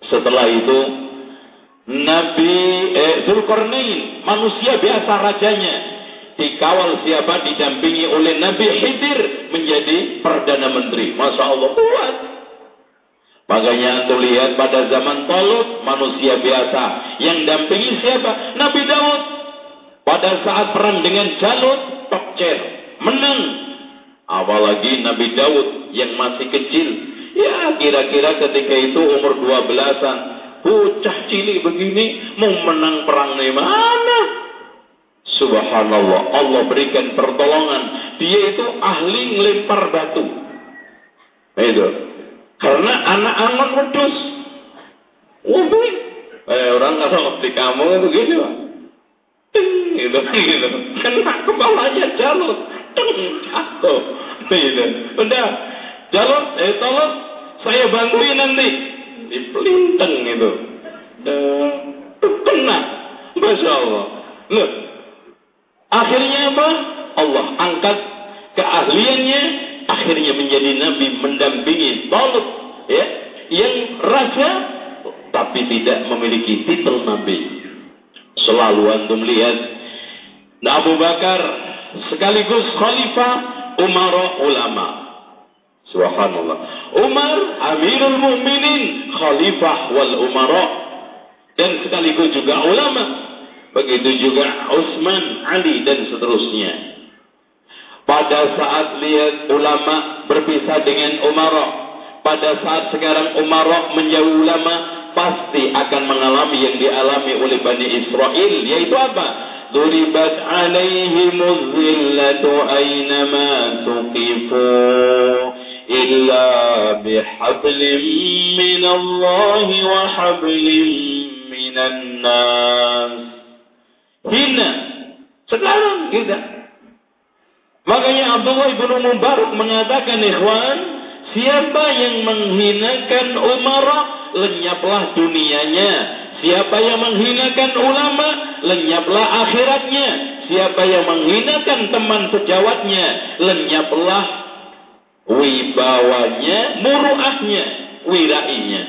setelah itu Nabi eh, Zulkarnain manusia biasa rajanya dikawal siapa didampingi oleh Nabi Khidir menjadi perdana menteri. Masya Allah kuat. Makanya antum lihat pada zaman Talut manusia biasa yang dampingi siapa? Nabi Daud. Pada saat perang dengan Jalut, tokcer, menang. Apalagi Nabi Daud yang masih kecil. Ya kira-kira ketika itu umur 12-an. Bocah cilik begini mau menang perang di mana? Subhanallah, Allah berikan pertolongan. Dia itu ahli ngelempar batu. Itu. Karena anak angon wedus. Wah, eh, orang kalau di kamu itu gitu. Gitu, gitu. Kena kepalanya jalur. Teng, jatuh. Gitu. Udah, jalur, eh tolong saya bantuin nanti. Dipelinteng itu. Eh, kena. Masya Allah. Loh, Akhirnya apa? Allah angkat keahliannya, akhirnya menjadi nabi mendampingi Talut ya, yang raja tapi tidak memiliki titel nabi. Selalu antum lihat nah Abu Bakar sekaligus khalifah Umar ulama. Subhanallah. Umar Amirul Mukminin, khalifah wal umara dan sekaligus juga ulama. Begitu juga Utsman, Ali dan seterusnya. Pada saat lihat ulama berpisah dengan Umar, pada saat sekarang Umar menjauh ulama, pasti akan mengalami yang dialami oleh Bani Israel, yaitu apa? Zillatu aynama suqifu illa bihablim min Allah wa hablim minan nas hina. Sekarang kita. Makanya Abdullah ibnu Mubarak mengatakan ikhwan, siapa yang menghinakan Umar, lenyaplah dunianya. Siapa yang menghinakan ulama, lenyaplah akhiratnya. Siapa yang menghinakan teman sejawatnya, lenyaplah wibawanya, muruahnya, wirainya.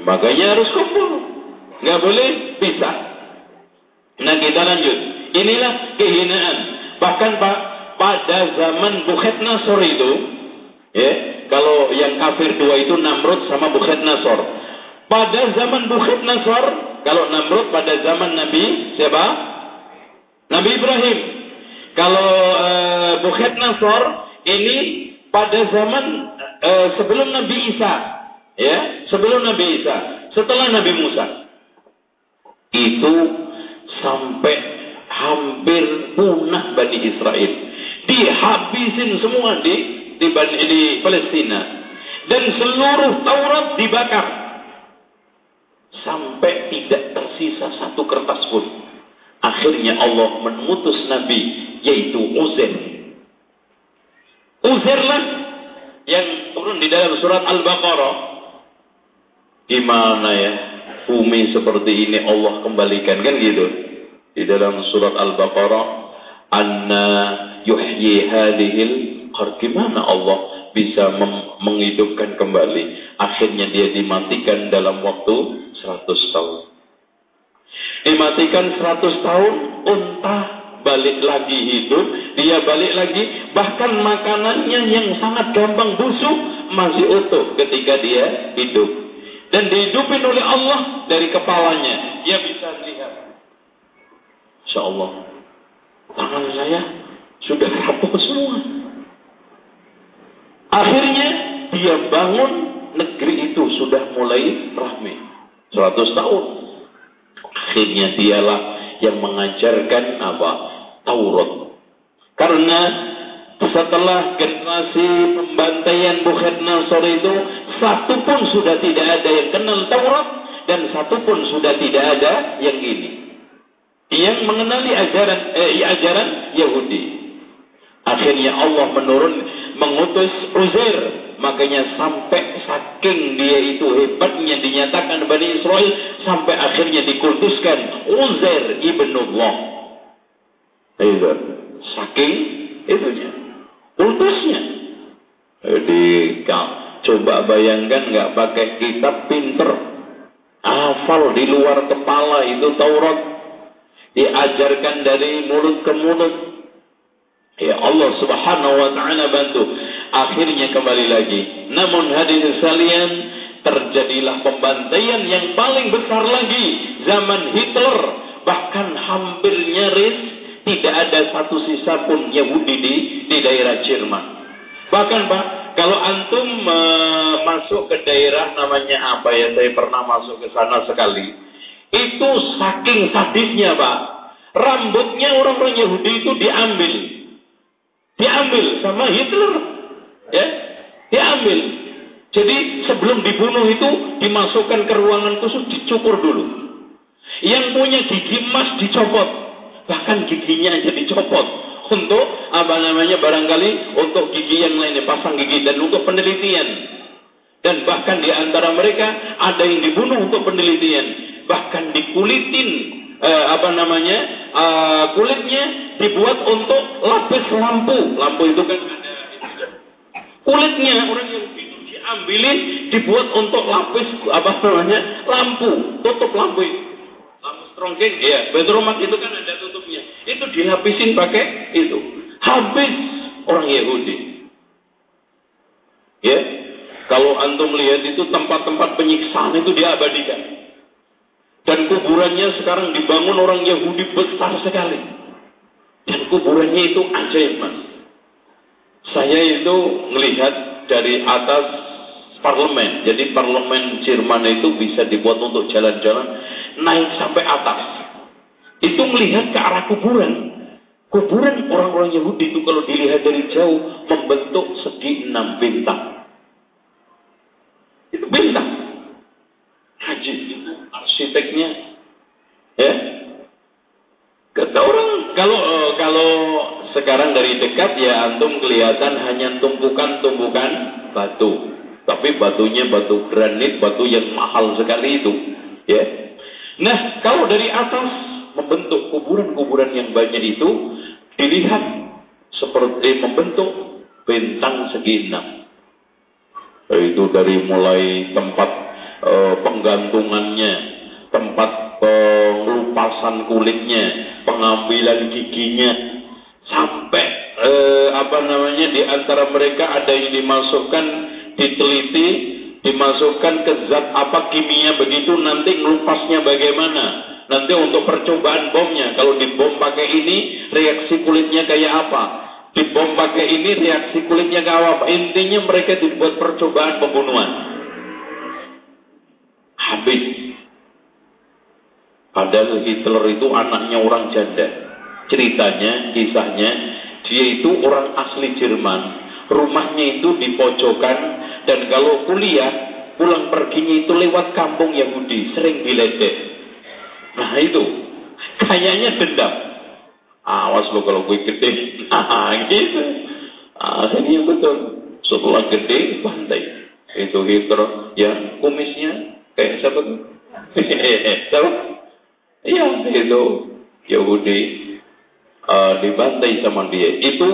Makanya harus kumpul. Nggak boleh pisah. Nah kita lanjut. Inilah kehinaan. Bahkan Pak, pada zaman Bukhet Nasor itu, ya, kalau yang kafir dua itu Namrud sama Bukhet Nasor. Pada zaman Bukhet Nasor, kalau Namrud pada zaman Nabi siapa? Nabi Ibrahim. Kalau uh, Bukhet Nasor ini pada zaman uh, sebelum Nabi Isa, ya, sebelum Nabi Isa, setelah Nabi Musa. Itu sampai hampir punah Bani Israel. Dihabisin semua di di, di Palestina. Dan seluruh Taurat dibakar. Sampai tidak tersisa satu kertas pun. Akhirnya Allah memutus Nabi yaitu Uzair. Uzairlah yang turun di dalam surat Al-Baqarah. Gimana ya? bumi seperti ini Allah kembalikan kan gitu di dalam surat Al-Baqarah anna yuhyi hadhil gimana Allah bisa menghidupkan kembali akhirnya dia dimatikan dalam waktu 100 tahun dimatikan 100 tahun unta balik lagi hidup dia balik lagi bahkan makanannya yang sangat gampang busuk masih utuh ketika dia hidup dan dihidupin oleh Allah dari kepalanya. Dia bisa lihat. Insya Allah. Tangan saya sudah rapuh semua. Akhirnya dia bangun negeri itu sudah mulai rahmi. 100 tahun. Akhirnya dialah yang mengajarkan apa? Taurat. Karena setelah generasi pembantaian Bukhet Nasor itu satu pun sudah tidak ada yang kenal Taurat dan satu pun sudah tidak ada yang ini. yang mengenali ajaran eh, ajaran Yahudi. Akhirnya Allah menurun mengutus Uzair. Makanya sampai saking dia itu hebatnya dinyatakan Bani Israel sampai akhirnya dikultuskan Uzair ibnullah. Itu saking itunya kultusnya. Jadi coba bayangkan nggak pakai kitab pinter, hafal di luar kepala itu Taurat, diajarkan dari mulut ke mulut. Ya Allah Subhanahu wa taala bantu. Akhirnya kembali lagi. Namun hadirin sekalian, terjadilah pembantaian yang paling besar lagi zaman Hitler bahkan hampir nyaris tidak ada satu sisa pun Yahudi di di daerah Jerman. Bahkan Pak, kalau antum uh, masuk ke daerah namanya apa ya? Saya pernah masuk ke sana sekali. Itu saking sadisnya Pak. Rambutnya orang-orang Yahudi itu diambil. Diambil sama Hitler. Ya, diambil. Jadi sebelum dibunuh itu dimasukkan ke ruangan khusus dicukur dulu. Yang punya gigi emas dicopot. Bahkan giginya aja dicopot untuk apa namanya barangkali untuk gigi yang lainnya pasang gigi dan untuk penelitian dan bahkan di antara mereka ada yang dibunuh untuk penelitian bahkan dikulitin eh, apa namanya? Eh, kulitnya dibuat untuk lapis lampu. Lampu itu kan ada kulitnya orang yang itu diambilin dibuat untuk lapis apa namanya lampu. Tutup lampu itu. Lampu strongking ya bedromat itu kan ada tutupnya. Itu dilapisin pakai itu. Habis orang Yahudi. Ya. Kalau antum lihat itu tempat-tempat penyiksaan itu diabadikan dan kuburannya sekarang dibangun orang Yahudi besar sekali dan kuburannya itu ajaib mas saya itu melihat dari atas parlemen. Jadi parlemen Jerman itu bisa dibuat untuk jalan-jalan naik sampai atas. Itu melihat ke arah kuburan. Kuburan orang-orang Yahudi itu kalau dilihat dari jauh membentuk segi enam bintang. Itu bintang. Itu arsiteknya. Ya. Kata orang kalau eh, kalau sekarang dari dekat ya antum kelihatan hanya tumpukan-tumpukan batu. Tapi batunya batu granit, batu yang mahal sekali itu. Ya. Nah, kalau dari atas membentuk kuburan-kuburan yang banyak itu dilihat seperti membentuk bintang segi enam. Itu dari mulai tempat e, penggantungannya, tempat pengelupasan kulitnya, pengambilan giginya, sampai e, apa namanya di antara mereka ada yang dimasukkan diteliti, dimasukkan ke zat apa kimia begitu nanti ngelupasnya bagaimana Nanti untuk percobaan bomnya, kalau dibom pakai ini, reaksi kulitnya kayak apa? Dibom pakai ini, reaksi kulitnya kayak apa? Intinya mereka dibuat percobaan pembunuhan. Habis. Padahal Hitler itu anaknya orang janda. Ceritanya, kisahnya, dia itu orang asli Jerman. Rumahnya itu di pojokan dan kalau kuliah pulang perginya itu lewat kampung Yahudi, sering diledek. Nah itu, kayaknya dendam. Awas lo kalau gue gede. Nah <laughs> gitu. Akhirnya betul. Setelah gede, bantai. Itu Hitler. Ya, kumisnya kayak siapa tuh? <laughs> siapa? Iya, itu Yahudi. Uh, dibantai sama dia. Itu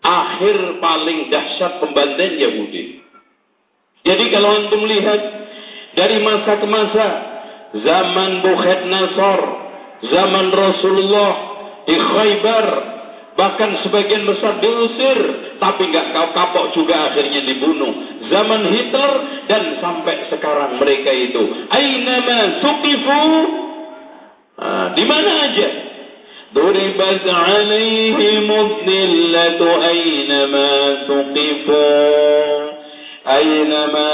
akhir paling dahsyat pembantaian Yahudi. Jadi kalau antum lihat dari masa ke masa zaman Bukhet Nasor, zaman Rasulullah di Khaybar, bahkan sebagian besar diusir, tapi nggak kau kapok juga akhirnya dibunuh. Zaman Hitler dan sampai sekarang mereka itu, Ainama suqifu, nah, di mana aja? ضربت عليهم الذلة أينما ثقفوا أينما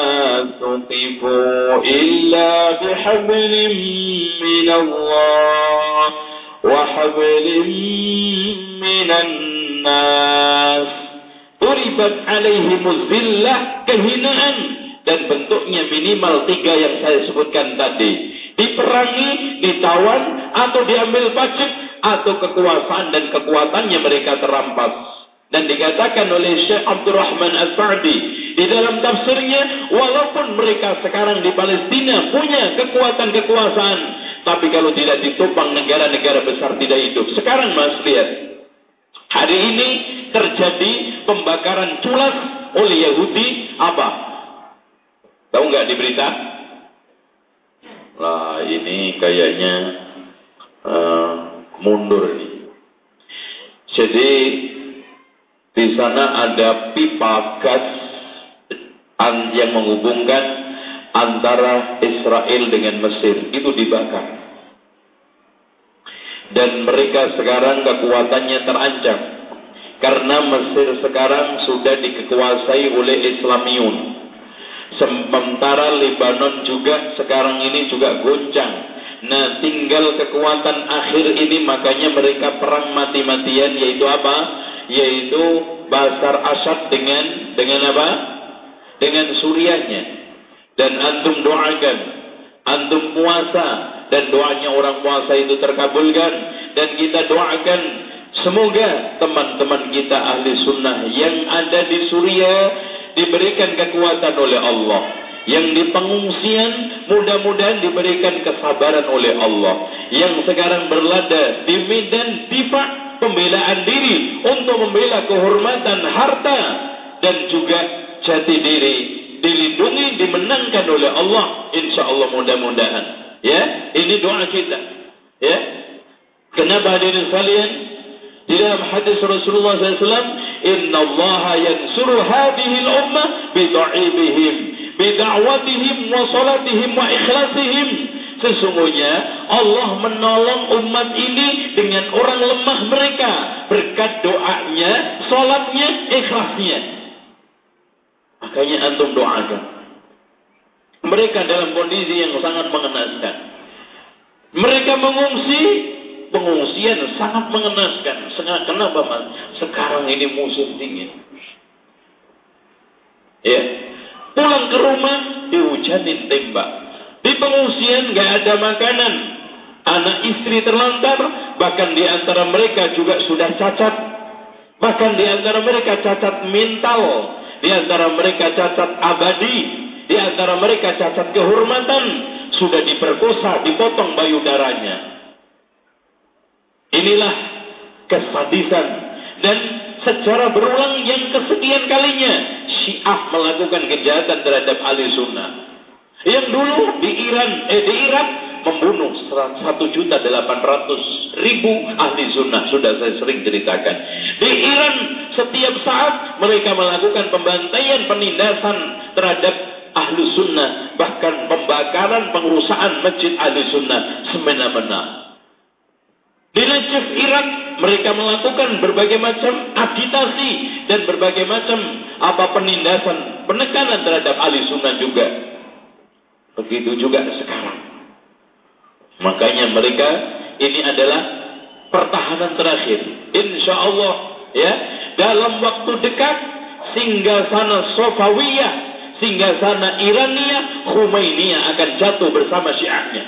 ثقفوا إلا بحبل من الله وحبل من الناس ضربت عليهم الذلة kehinaan dan bentuknya minimal tiga yang saya sebutkan tadi diperangi, ditawan, atau diambil pajak, atau kekuasaan dan kekuatannya mereka terampas. Dan dikatakan oleh Syekh Abdurrahman As-Sa'di di dalam tafsirnya, walaupun mereka sekarang di Palestina punya kekuatan kekuasaan, Tapi kalau tidak ditopang negara-negara besar tidak hidup. Sekarang Mas lihat, hari ini terjadi pembakaran culas oleh Yahudi apa? Tahu nggak di berita? Lah ini kayaknya uh, mundur nih. Jadi di sana ada pipa gas yang menghubungkan antara Israel dengan Mesir. Itu dibakar. Dan mereka sekarang kekuatannya terancam. Karena Mesir sekarang sudah dikekuasai oleh Islamiun. Sementara Lebanon juga sekarang ini juga goncang. Nah tinggal kekuatan akhir ini makanya mereka perang mati-matian yaitu apa? yaitu Basar Asad dengan dengan apa? Dengan suriahnya. Dan antum doakan, antum puasa dan doanya orang puasa itu terkabulkan. Dan kita doakan semoga teman-teman kita ahli sunnah yang ada di Suriah diberikan kekuatan oleh Allah. Yang di pengungsian mudah-mudahan diberikan kesabaran oleh Allah. Yang sekarang berlada di medan difa pembelaan diri untuk membela kehormatan harta dan juga jati diri dilindungi dimenangkan oleh Allah insya Allah mudah-mudahan. Ya ini doa kita. Ya. Kenapa hadirin sekalian? Di dalam hadis Rasulullah SAW inna Allah yansuru hadhihi al-ummah bida'ibihim bida'watihim wa salatihim wa ikhlasihim. Sesungguhnya Allah menolong umat ini dengan orang lemah mereka. Berkat doanya, sholatnya, ikhlasnya. Makanya antum doakan. Mereka dalam kondisi yang sangat mengenaskan. Mereka mengungsi, pengungsian sangat mengenaskan. Kenapa mas? Sekarang ini musim dingin. Ya, pulang ke rumah dihujanin tembak di pengungsian gak ada makanan. Anak istri terlantar, bahkan di antara mereka juga sudah cacat. Bahkan di antara mereka cacat mental, di antara mereka cacat abadi, di antara mereka cacat kehormatan, sudah diperkosa, dipotong payudaranya. Inilah kesadisan dan secara berulang yang kesekian kalinya Syiah melakukan kejahatan terhadap ahli sunnah. Yang dulu di Iran, eh di Irak membunuh 1 juta 800 ribu ahli sunnah. Sudah saya sering ceritakan. Di Iran setiap saat mereka melakukan pembantaian penindasan terhadap ahli sunnah. Bahkan pembakaran pengurusan masjid ahli sunnah semena-mena. Di Najaf Irak mereka melakukan berbagai macam agitasi dan berbagai macam apa penindasan, penekanan terhadap ahli sunnah juga. Begitu juga sekarang. Makanya mereka ini adalah pertahanan terakhir. Insya Allah ya dalam waktu dekat singgah sana Sofawiyah, singgah sana Irania, Khumainiyah akan jatuh bersama Syiahnya.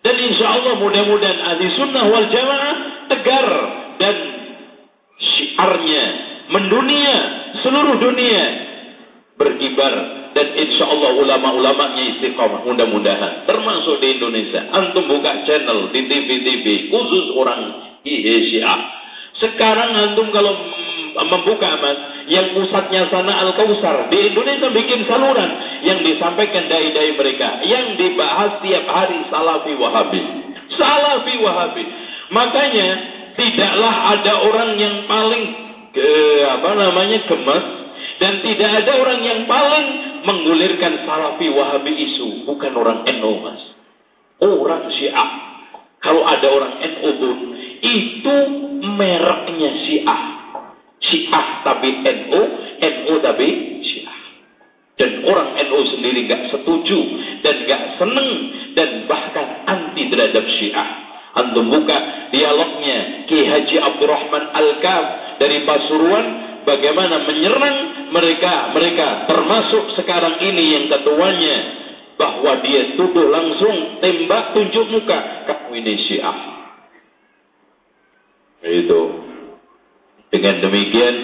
Dan insya Allah mudah-mudahan ahli sunnah wal jamaah tegar dan syiarnya mendunia seluruh dunia berkibar dan insya Allah ulama-ulamanya istiqomah mudah-mudahan. Termasuk di Indonesia. Antum buka channel di TV-TV khusus orang Syiah. Sekarang antum kalau membuka mas yang pusatnya sana Al Kausar di Indonesia bikin saluran yang disampaikan dai-dai mereka yang dibahas tiap hari Salafi Wahabi. Salafi Wahabi. Makanya tidaklah ada orang yang paling ke, apa namanya gemas dan tidak ada orang yang paling menggulirkan salafi wahabi isu. Bukan orang NU mas. Orang syiah. Kalau ada orang NU pun itu mereknya syiah. Syiah tapi NU NU tapi syiah. Dan orang NU sendiri gak setuju dan gak seneng dan bahkan anti terhadap syiah. Antum buka dialognya Ki Haji Abdurrahman Al-Kaf dari Pasuruan bagaimana menyerang mereka mereka termasuk sekarang ini yang ketuanya bahwa dia tuduh langsung tembak tunjuk muka. Kamu ini syiah. Itu. Dengan demikian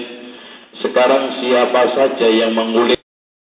sekarang siapa saja yang mengulik